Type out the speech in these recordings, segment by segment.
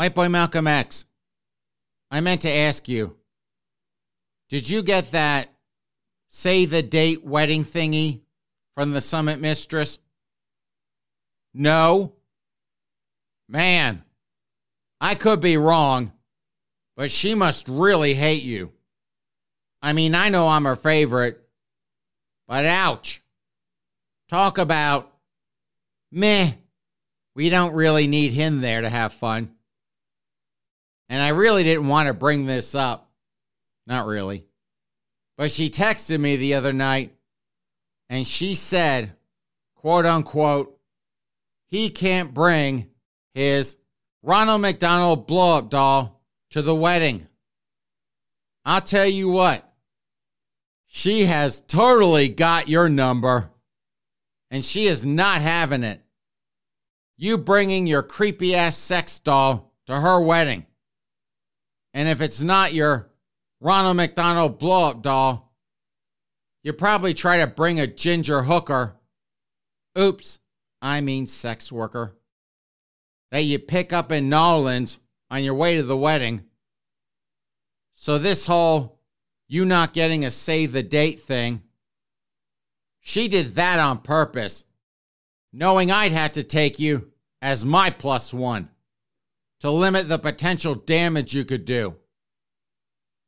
White Boy Malcolm X, I meant to ask you did you get that say the date wedding thingy from the summit mistress? No? Man, I could be wrong, but she must really hate you. I mean, I know I'm her favorite, but ouch. Talk about meh. We don't really need him there to have fun. And I really didn't want to bring this up. Not really. But she texted me the other night and she said, quote unquote, he can't bring his Ronald McDonald blow up doll to the wedding. I'll tell you what, she has totally got your number and she is not having it. You bringing your creepy ass sex doll to her wedding. And if it's not your Ronald McDonald blow up doll, you probably try to bring a ginger hooker. Oops, I mean sex worker. That you pick up in Nolan's on your way to the wedding. So, this whole you not getting a save the date thing, she did that on purpose, knowing I'd have to take you as my plus one to limit the potential damage you could do.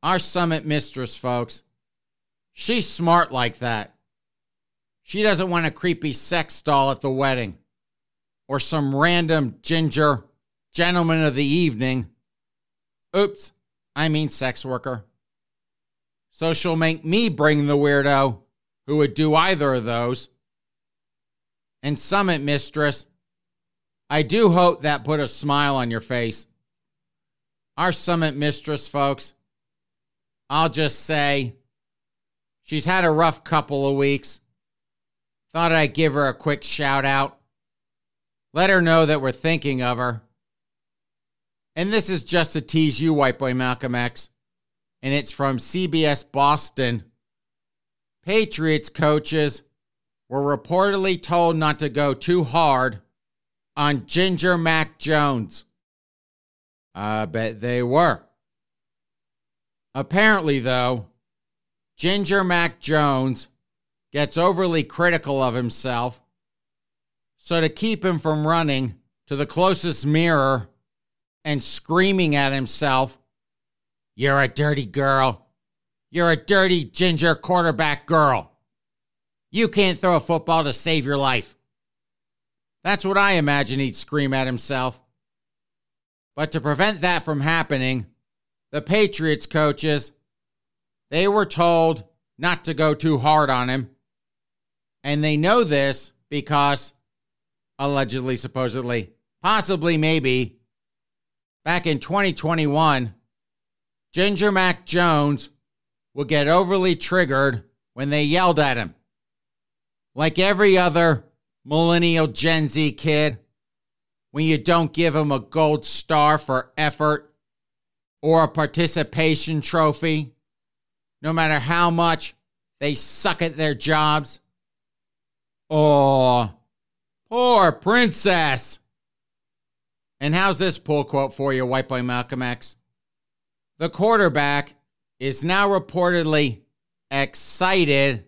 Our summit mistress, folks, she's smart like that. She doesn't want a creepy sex doll at the wedding or some random ginger gentleman of the evening. Oops, I mean sex worker. So she'll make me bring the weirdo who would do either of those. And Summit Mistress, I do hope that put a smile on your face. Our summit mistress, folks, I'll just say she's had a rough couple of weeks. Thought I'd give her a quick shout out. Let her know that we're thinking of her. And this is just to tease you, White Boy Malcolm X. And it's from CBS Boston. Patriots coaches were reportedly told not to go too hard on Ginger Mac Jones? I bet they were. Apparently, though, Ginger Mac Jones gets overly critical of himself. So, to keep him from running to the closest mirror and screaming at himself, You're a dirty girl. You're a dirty ginger quarterback girl. You can't throw a football to save your life. That's what I imagine he'd scream at himself. But to prevent that from happening, the Patriots coaches, they were told not to go too hard on him. And they know this because allegedly, supposedly, possibly, maybe, back in 2021, Ginger Mac Jones would get overly triggered when they yelled at him. Like every other millennial Gen Z kid when you don't give them a gold star for effort or a participation trophy, no matter how much they suck at their jobs. Oh, poor princess. And how's this pull quote for you, White Boy Malcolm X? The quarterback is now reportedly excited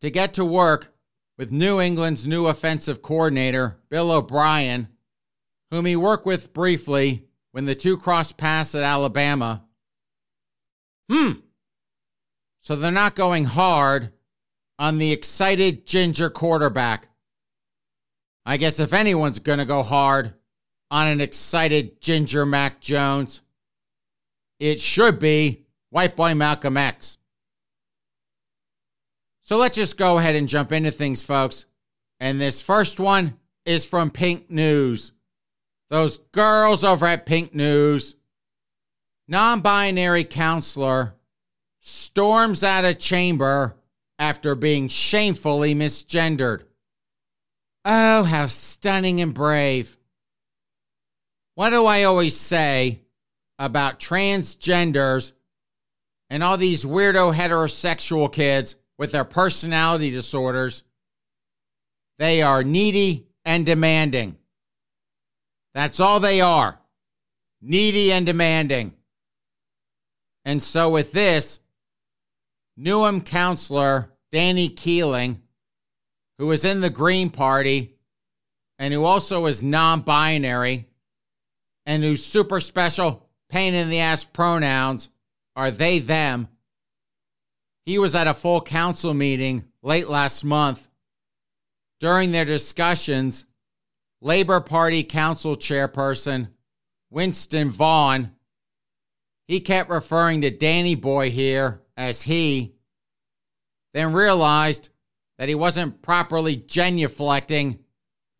to get to work with New England's new offensive coordinator, Bill O'Brien, whom he worked with briefly when the two crossed paths at Alabama. Hmm. So they're not going hard on the excited ginger quarterback. I guess if anyone's going to go hard on an excited Ginger Mac Jones. It should be White Boy Malcolm X. So let's just go ahead and jump into things, folks. And this first one is from Pink News. Those girls over at Pink News. Non binary counselor storms out of chamber after being shamefully misgendered. Oh, how stunning and brave. What do I always say about transgenders and all these weirdo heterosexual kids with their personality disorders? They are needy and demanding. That's all they are needy and demanding. And so, with this, Newham counselor Danny Keeling, who is in the Green Party and who also is non binary and whose super special pain in the ass pronouns are they, them. He was at a full council meeting late last month. During their discussions, Labor Party Council Chairperson Winston Vaughn, he kept referring to Danny Boy here as he, then realized that he wasn't properly genuflecting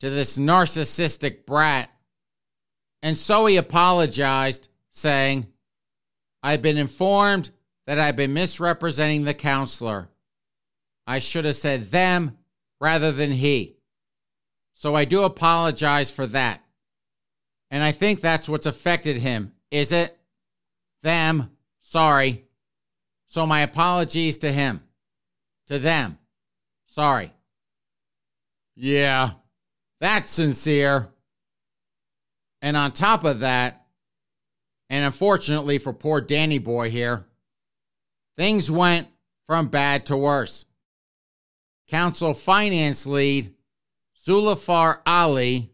to this narcissistic brat. And so he apologized, saying, I've been informed that I've been misrepresenting the counselor. I should have said them rather than he. So I do apologize for that. And I think that's what's affected him, is it? Them. Sorry. So my apologies to him. To them. Sorry. Yeah, that's sincere. And on top of that, and unfortunately for poor Danny Boy here, things went from bad to worse. Council Finance Lead Zulfiqar Ali,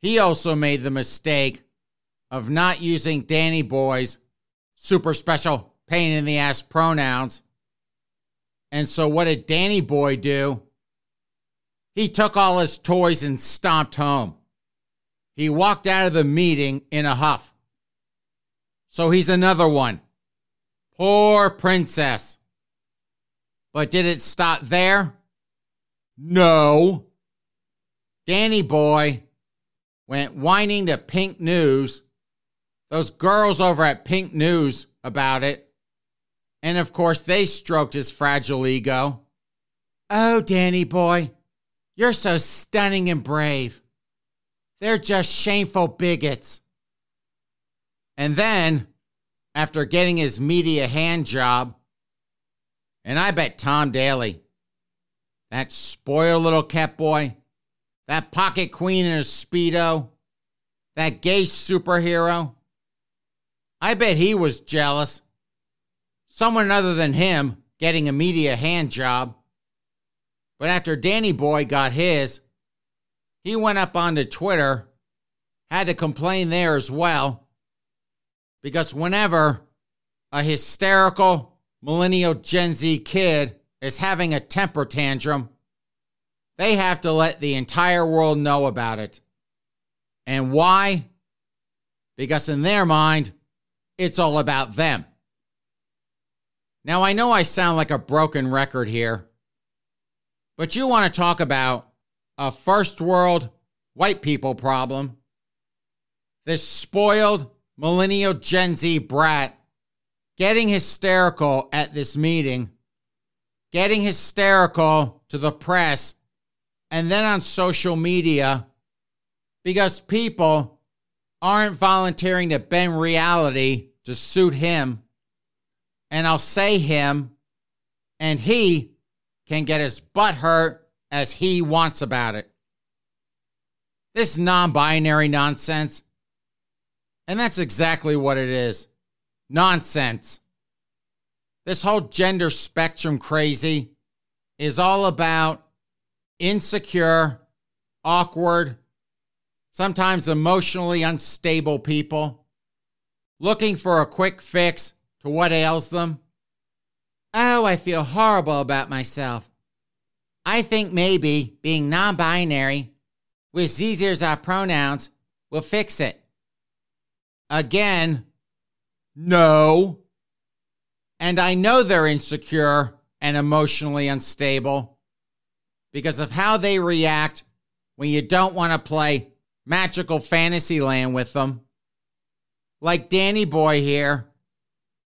he also made the mistake of not using Danny Boy's super special pain in the ass pronouns. And so, what did Danny Boy do? He took all his toys and stomped home. He walked out of the meeting in a huff. So he's another one. Poor princess. But did it stop there? No. Danny Boy went whining to Pink News, those girls over at Pink News about it. And of course, they stroked his fragile ego. Oh, Danny Boy, you're so stunning and brave. They're just shameful bigots. And then, after getting his media hand job, and I bet Tom Daley, that spoiled little cat boy, that pocket queen in a Speedo, that gay superhero, I bet he was jealous. Someone other than him getting a media hand job. But after Danny Boy got his, he went up onto Twitter, had to complain there as well. Because whenever a hysterical, millennial Gen Z kid is having a temper tantrum, they have to let the entire world know about it. And why? Because in their mind, it's all about them. Now, I know I sound like a broken record here, but you want to talk about a first world white people problem. This spoiled millennial Gen Z brat getting hysterical at this meeting, getting hysterical to the press, and then on social media because people aren't volunteering to bend reality to suit him. And I'll say him, and he can get his butt hurt as he wants about it. This non binary nonsense. And that's exactly what it is nonsense. This whole gender spectrum crazy is all about insecure, awkward, sometimes emotionally unstable people looking for a quick fix to what ails them. Oh, I feel horrible about myself. I think maybe being non binary with Z's our pronouns We'll fix it. Again, no. And I know they're insecure and emotionally unstable because of how they react when you don't want to play magical fantasy land with them. Like Danny Boy here,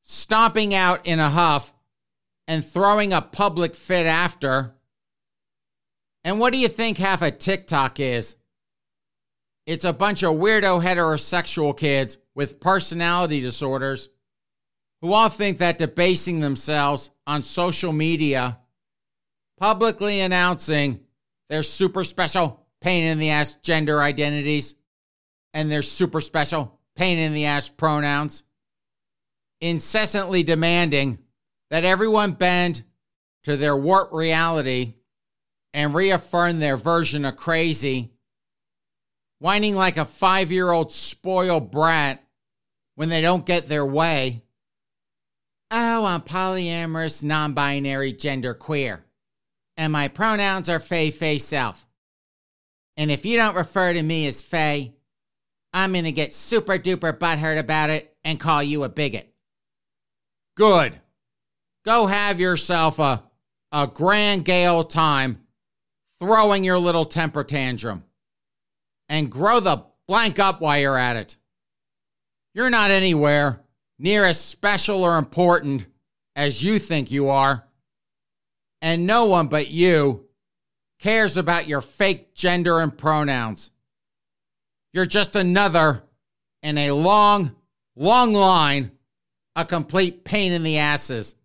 stomping out in a huff and throwing a public fit after. And what do you think half a TikTok is? It's a bunch of weirdo heterosexual kids with personality disorders who all think that debasing themselves on social media, publicly announcing their super special pain in the ass gender identities and their super special pain in the ass pronouns, incessantly demanding that everyone bend to their warped reality and reaffirm their version of crazy, whining like a five year old spoiled brat when they don't get their way. Oh, I'm polyamorous, non binary, gender queer. And my pronouns are Faye, Faye, self. And if you don't refer to me as Faye, I'm going to get super duper butthurt about it and call you a bigot. Good. Go have yourself a, a grand gay old time throwing your little temper tantrum. And grow the blank up while you're at it. You're not anywhere near as special or important as you think you are. And no one but you cares about your fake gender and pronouns. You're just another in a long, long line, a complete pain in the asses.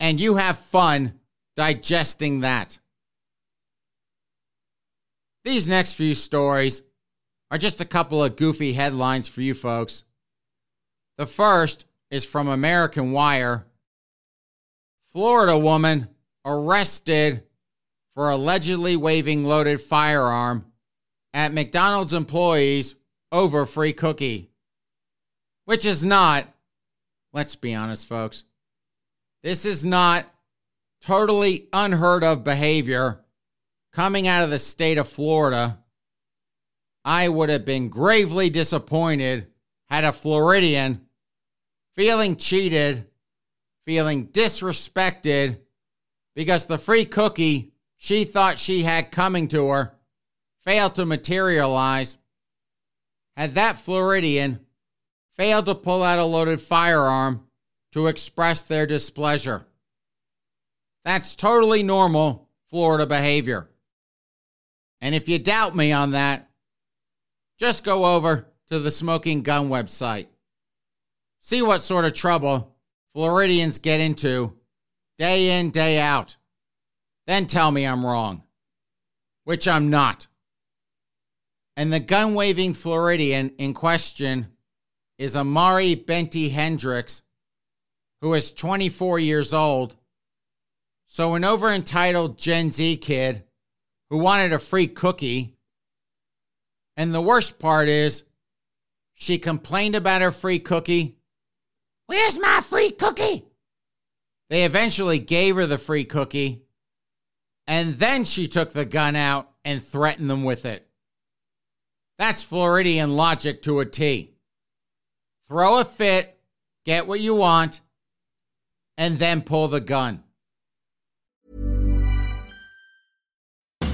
And you have fun digesting that. These next few stories are just a couple of goofy headlines for you folks. The first is from American Wire. Florida woman arrested for allegedly waving loaded firearm at McDonald's employees over free cookie, which is not, let's be honest, folks, this is not totally unheard of behavior coming out of the state of Florida. I would have been gravely disappointed had a Floridian feeling cheated, feeling disrespected because the free cookie she thought she had coming to her failed to materialize, had that Floridian failed to pull out a loaded firearm to express their displeasure. That's totally normal Florida behavior. And if you doubt me on that, just go over to the Smoking Gun website. See what sort of trouble Floridians get into day in, day out. Then tell me I'm wrong, which I'm not. And the gun waving Floridian in question is Amari Benty Hendricks, who is 24 years old. So, an over entitled Gen Z kid who wanted a free cookie. And the worst part is, she complained about her free cookie. Where's my free cookie? They eventually gave her the free cookie. And then she took the gun out and threatened them with it. That's Floridian logic to a T. Throw a fit, get what you want, and then pull the gun.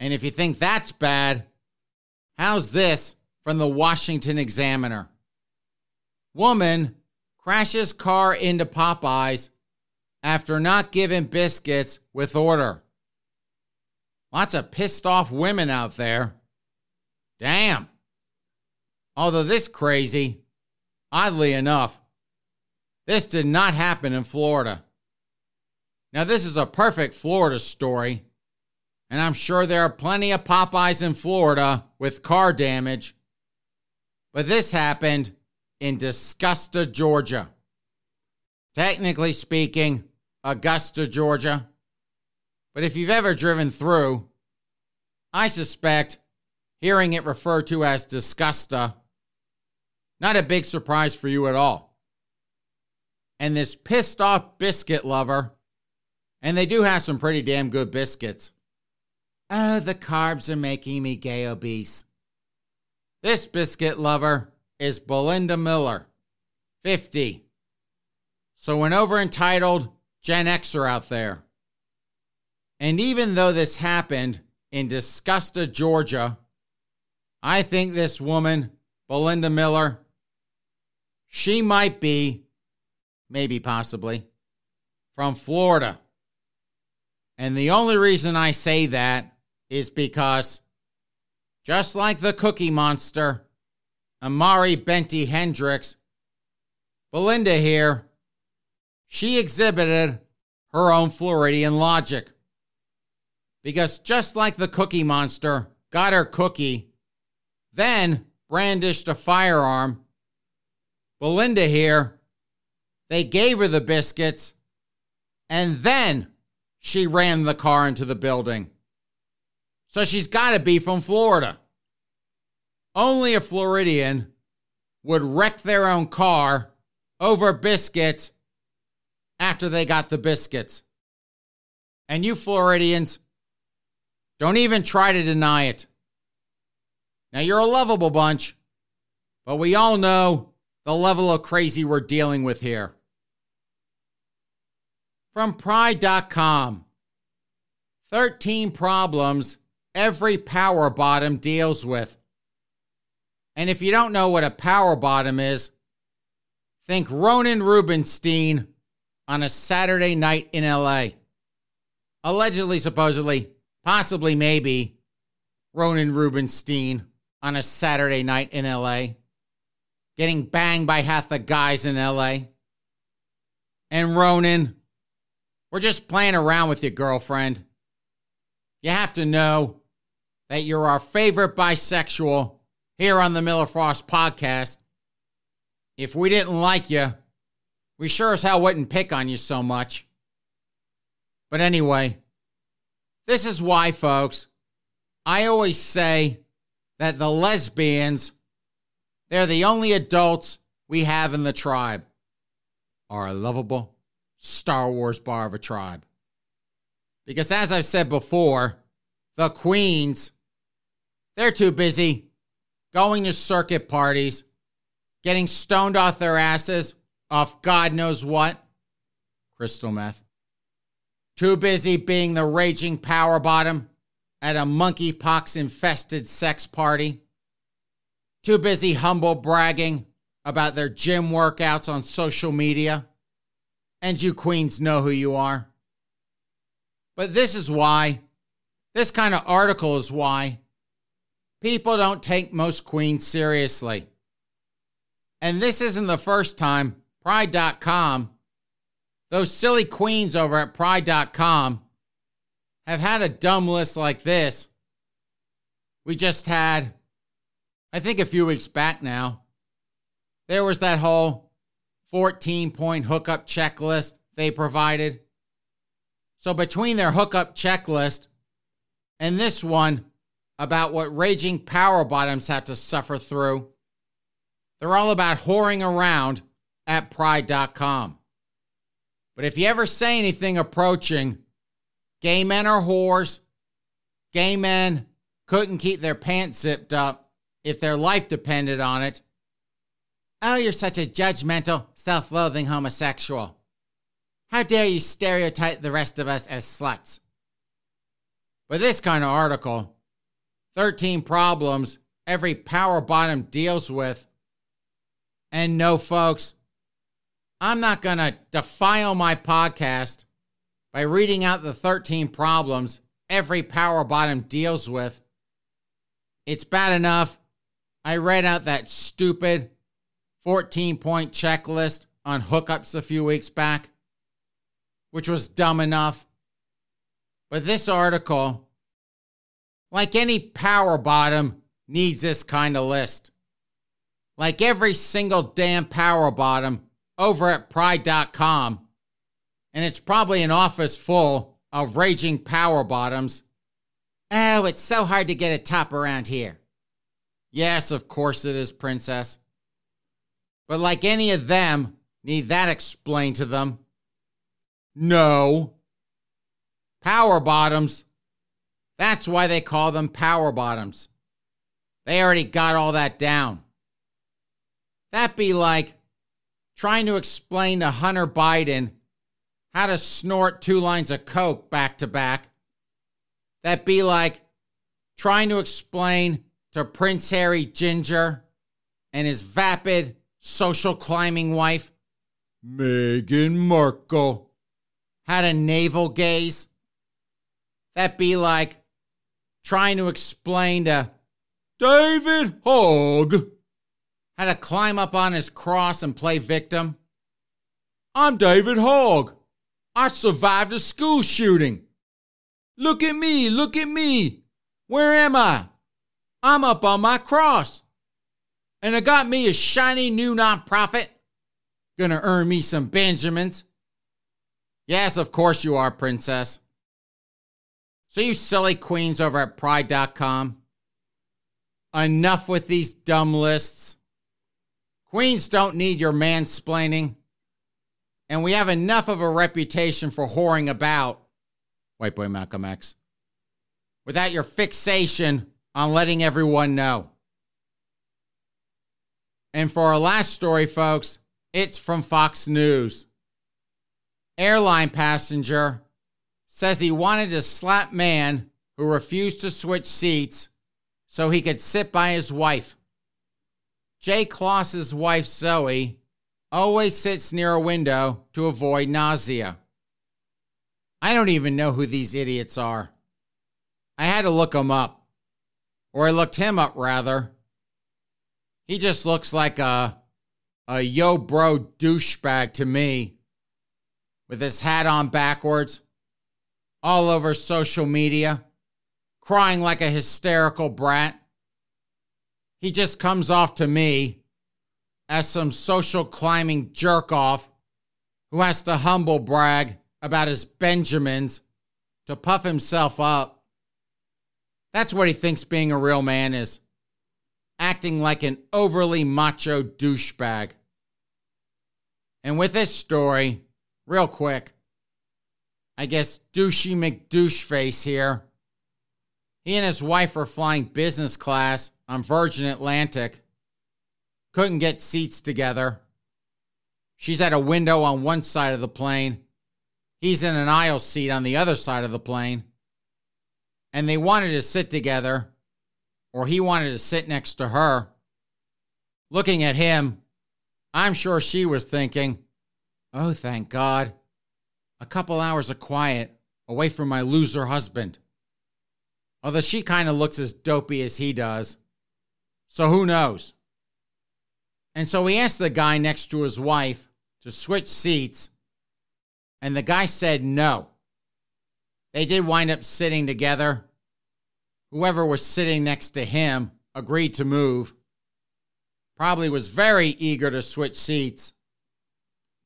And if you think that's bad, how's this from the Washington Examiner? Woman crashes car into Popeyes after not giving biscuits with order. Lots of pissed off women out there. Damn. Although this crazy, oddly enough, this did not happen in Florida. Now, this is a perfect Florida story, And I'm sure there are plenty of Popeyes in Florida with car damage. But this happened in Disgusta, Georgia. Technically speaking, Augusta, Georgia. But if you've ever driven through, I suspect hearing it referred to as Disgusta, not a big surprise for you at all. And this pissed off biscuit lover, and they do have some pretty damn good biscuits. Oh, the carbs are making me gay obese. This biscuit lover is Belinda Miller, 50. So, an over entitled Gen Xer out there. And even though this happened in Disgusta, Georgia, I think this woman, Belinda Miller, she might be, maybe possibly, from Florida. And the only reason I say that is because, just like the Cookie Monster, Amari Benty Hendricks, Belinda here, she exhibited her own Floridian logic. Because just like the Cookie Monster got her cookie, then brandished a firearm, Belinda here, they gave her the biscuits, and then she ran the car into the building. So she's got to be from Florida. Only a Floridian would wreck their own car over biscuits after they got the biscuits. And you Floridians, don't even try to deny it. Now, you're a lovable bunch, but we all know the level of crazy we're dealing with here. From Pride.com 13 problems every power bottom deals with. And if you don't know what a power bottom is, think Ronen Rubinstein on a Saturday night in LA. Allegedly, supposedly, possibly, maybe, Ronen Rubinstein on a Saturday night in LA, getting banged by half the guys in LA. And Ronen, we're just playing around with your girlfriend. You have to know that you're our favorite bisexual here on the Miller Frost podcast. If we didn't like you, we sure as hell wouldn't pick on you so much. But anyway, this is why, folks, I always say that the lesbians, they're the only adults we have in the tribe, are a lovable Star Wars bar of a tribe. Because as I've said before, the queens, they're too busy going to circuit parties, getting stoned off their asses off God knows what crystal meth. Too busy being the raging power bottom at a monkeypox infested sex party. Too busy humble bragging about their gym workouts on social media. And you queens know who you are. But this is why, this kind of article is why people don't take most queens seriously. And this isn't the first time Pride.com, those silly queens over at Pride.com have had a dumb list like this. We just had, I think a few weeks back now, there was that whole 14 point hookup checklist they provided. So between their hookup checklist and this one about what raging power bottoms have to suffer through, they're all about whoring around at pride.com. But if you ever say anything approaching gay men are whores, gay men couldn't keep their pants zipped up if their life depended on it, oh, you're such a judgmental, self loathing homosexual. How dare you stereotype the rest of us as sluts? But this kind of article, 13 problems every power bottom deals with, and no, folks, I'm not going to defile my podcast by reading out the 13 problems every power bottom deals with. It's bad enough I read out that stupid 14 point checklist on hookups a few weeks back, which was dumb enough. But this article Like any power bottom needs this kind of list. Like every single damn power bottom over at pride.com, and it's probably an office full of raging power bottoms. Oh, it's so hard to get a top around here. Yes, of course it is, Princess. But like any of them, need that explained to them? No. Power bottoms. That's why they call them power bottoms. They already got all that down. That'd be like trying to explain to Hunter Biden how to snort two lines of coke back to back. That'd be like trying to explain to Prince Harry Ginger and his vapid social climbing wife, Meghan Markle, how to navel gaze. That'd be like trying to explain to David Hogg how to climb up on his cross and play victim. I'm David Hogg. I survived a school shooting. Look at me, look at me. Where am I? I'm up on my cross. And I got me a shiny new nonprofit. Gonna earn me some Benjamins. Yes, of course you are, princess. So, you silly queens over at pride.com, enough with these dumb lists. Queens don't need your mansplaining. And we have enough of a reputation for whoring about, white boy Malcolm X, without your fixation on letting everyone know. And for our last story, folks, it's from Fox News. Airline passenger says he wanted to slap man who refused to switch seats so he could sit by his wife. Jay Kloss's wife, Zoe, always sits near a window to avoid nausea. I don't even know who these idiots are. I had to look them up. Or I looked him up, rather. He just looks like a, a yo bro douchebag to me. With his hat on backwards, all over social media, crying like a hysterical brat. He just comes off to me as some social climbing jerk off who has to humble brag about his Benjamins to puff himself up. That's what he thinks being a real man is acting like an overly macho douchebag. And with this story, real quick, I guess douchey McDoucheface here. He and his wife are flying business class on Virgin Atlantic. Couldn't get seats together. She's at a window on one side of the plane. He's in an aisle seat on the other side of the plane. And they wanted to sit together, or he wanted to sit next to her. Looking at him, I'm sure she was thinking, oh, thank God a couple hours of quiet away from my loser husband. Although she kind of looks as dopey as he does. So who knows? And so he asked the guy next to his wife to switch seats, and the guy said no. They did wind up sitting together. Whoever was sitting next to him agreed to move. Probably was very eager to switch seats.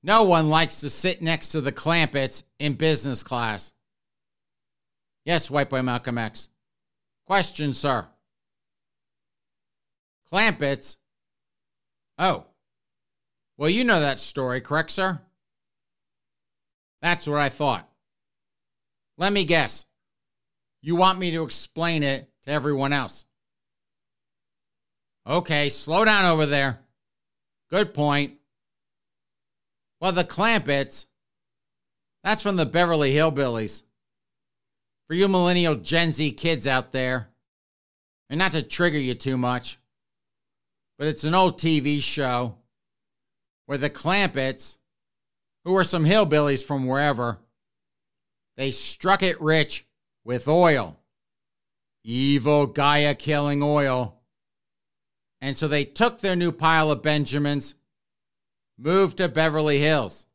No one likes to sit next to the Clampetts in business class. Yes, White Boy Malcolm X. Question, sir. Clampetts? Oh. Well, you know that story, correct, sir? That's what I thought. Let me guess. You want me to explain it to everyone else. Okay, slow down over there. Good point. Well, the Clampetts, that's from the Beverly Hillbillies. For you millennial Gen Z kids out there, and not to trigger you too much, but it's an old TV show where the Clampetts, who were some hillbillies from wherever, they struck it rich with oil. Evil Gaia killing oil. And so they took their new pile of Benjamins moved to Beverly Hills.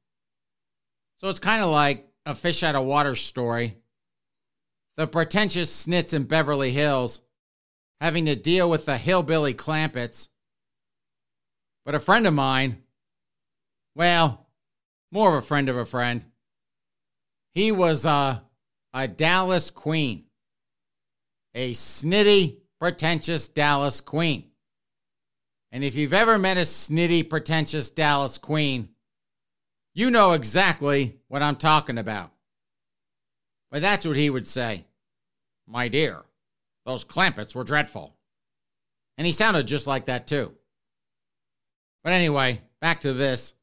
So it's kind of like a fish out of water story. the pretentious snits in Beverly Hills having to deal with the hillbilly Clampetts. But a friend of mine, well, more of a friend of a friend, he was a, a Dallas queen, a snitty, pretentious Dallas queen. And if you've ever met a snitty, pretentious Dallas queen, you know exactly what I'm talking about. But that's what he would say. My dear, those Clampetts were dreadful. And he sounded just like that, too. But anyway, back to this.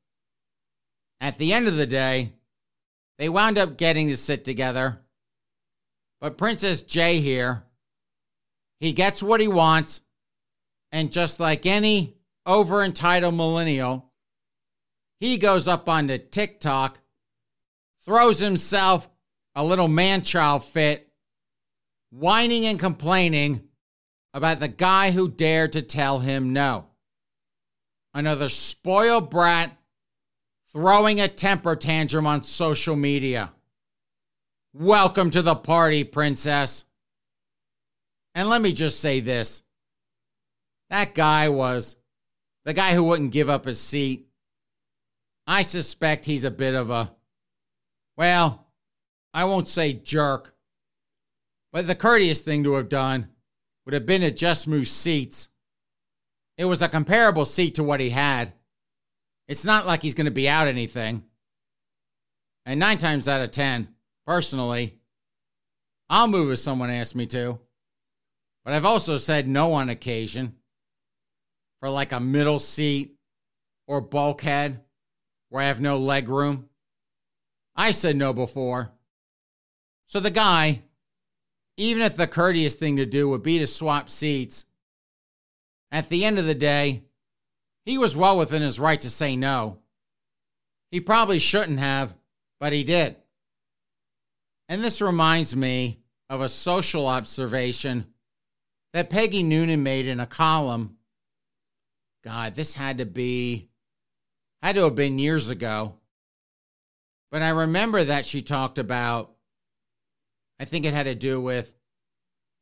At the end of the day, they wound up getting to sit together. But Princess Jay here, he gets what he wants. And just like any over entitled millennial, he goes up onto TikTok, throws himself a little man child fit, whining and complaining about the guy who dared to tell him no. Another spoiled brat throwing a temper tantrum on social media. Welcome to the party, princess. And let me just say this that guy was the guy who wouldn't give up his seat. I suspect he's a bit of a, well, I won't say jerk, but the courteous thing to have done would have been to just move seats. It was a comparable seat to what he had. It's not like he's going to be out anything. And nine times out of 10, personally, I'll move if someone asks me to. But I've also said no on occasion for like a middle seat or bulkhead where I have no leg room. I said no before. So the guy, even if the courteous thing to do would be to swap seats, at the end of the day, he was well within his right to say no. He probably shouldn't have, but he did. And this reminds me of a social observation that Peggy Noonan made in a column. God, this had to be, had to have been years ago. But I remember that she talked about, I think it had to do with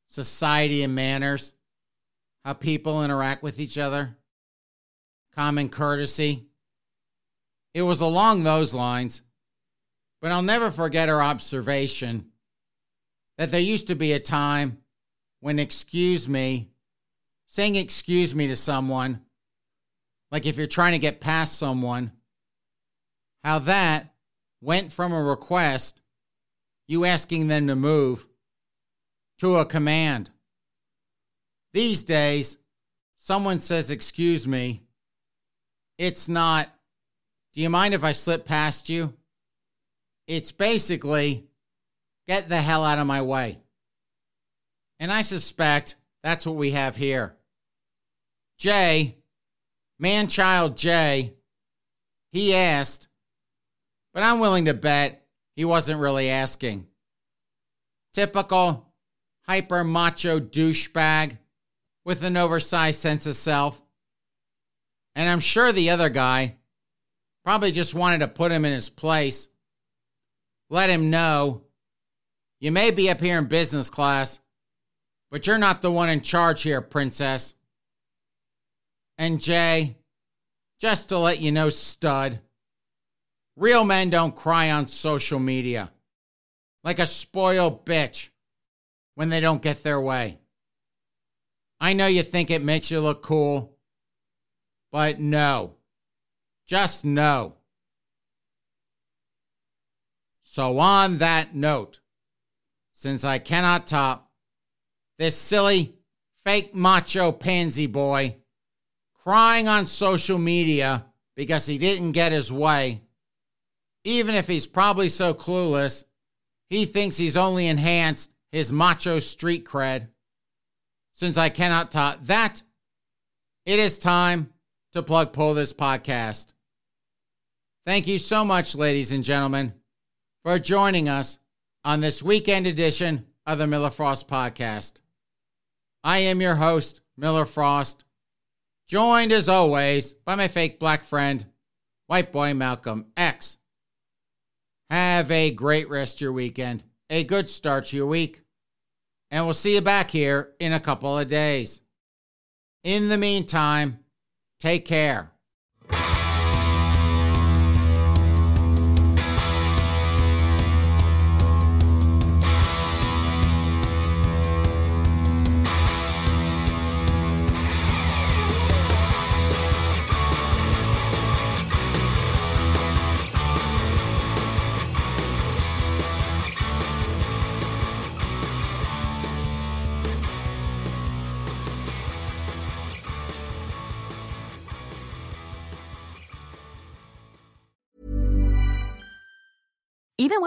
society and manners, how people interact with each other common courtesy. It was along those lines, but I'll never forget her observation that there used to be a time when excuse me, saying excuse me to someone, like if you're trying to get past someone, how that went from a request, you asking them to move, to a command. These days, someone says, Excuse me, it's not, do you mind if I slip past you? It's basically, get the hell out of my way. And I suspect that's what we have here. Jay, man child Jay, he asked, but I'm willing to bet he wasn't really asking. Typical hyper macho douchebag with an oversized sense of self. And I'm sure the other guy probably just wanted to put him in his place. Let him know you may be up here in business class, but you're not the one in charge here, princess. And Jay, just to let you know, stud, real men don't cry on social media like a spoiled bitch when they don't get their way. I know you think it makes you look cool, but no. Just no. So, on that note, since I cannot top this silly, fake macho pansy boy crying on social media because he didn't get his way, even if he's probably so clueless, he thinks he's only enhanced his macho street cred. Since I cannot top that, it is time to plug pull this podcast. Thank you so much, ladies and gentlemen, for joining us on this weekend edition of the Miller Frost Podcast. I am your host, Miller Frost, joined as always by my fake black friend, white boy Malcolm X. Have a great rest of your weekend, a good start to your week. and we'll see you back here in a couple of days. In the meantime, take care.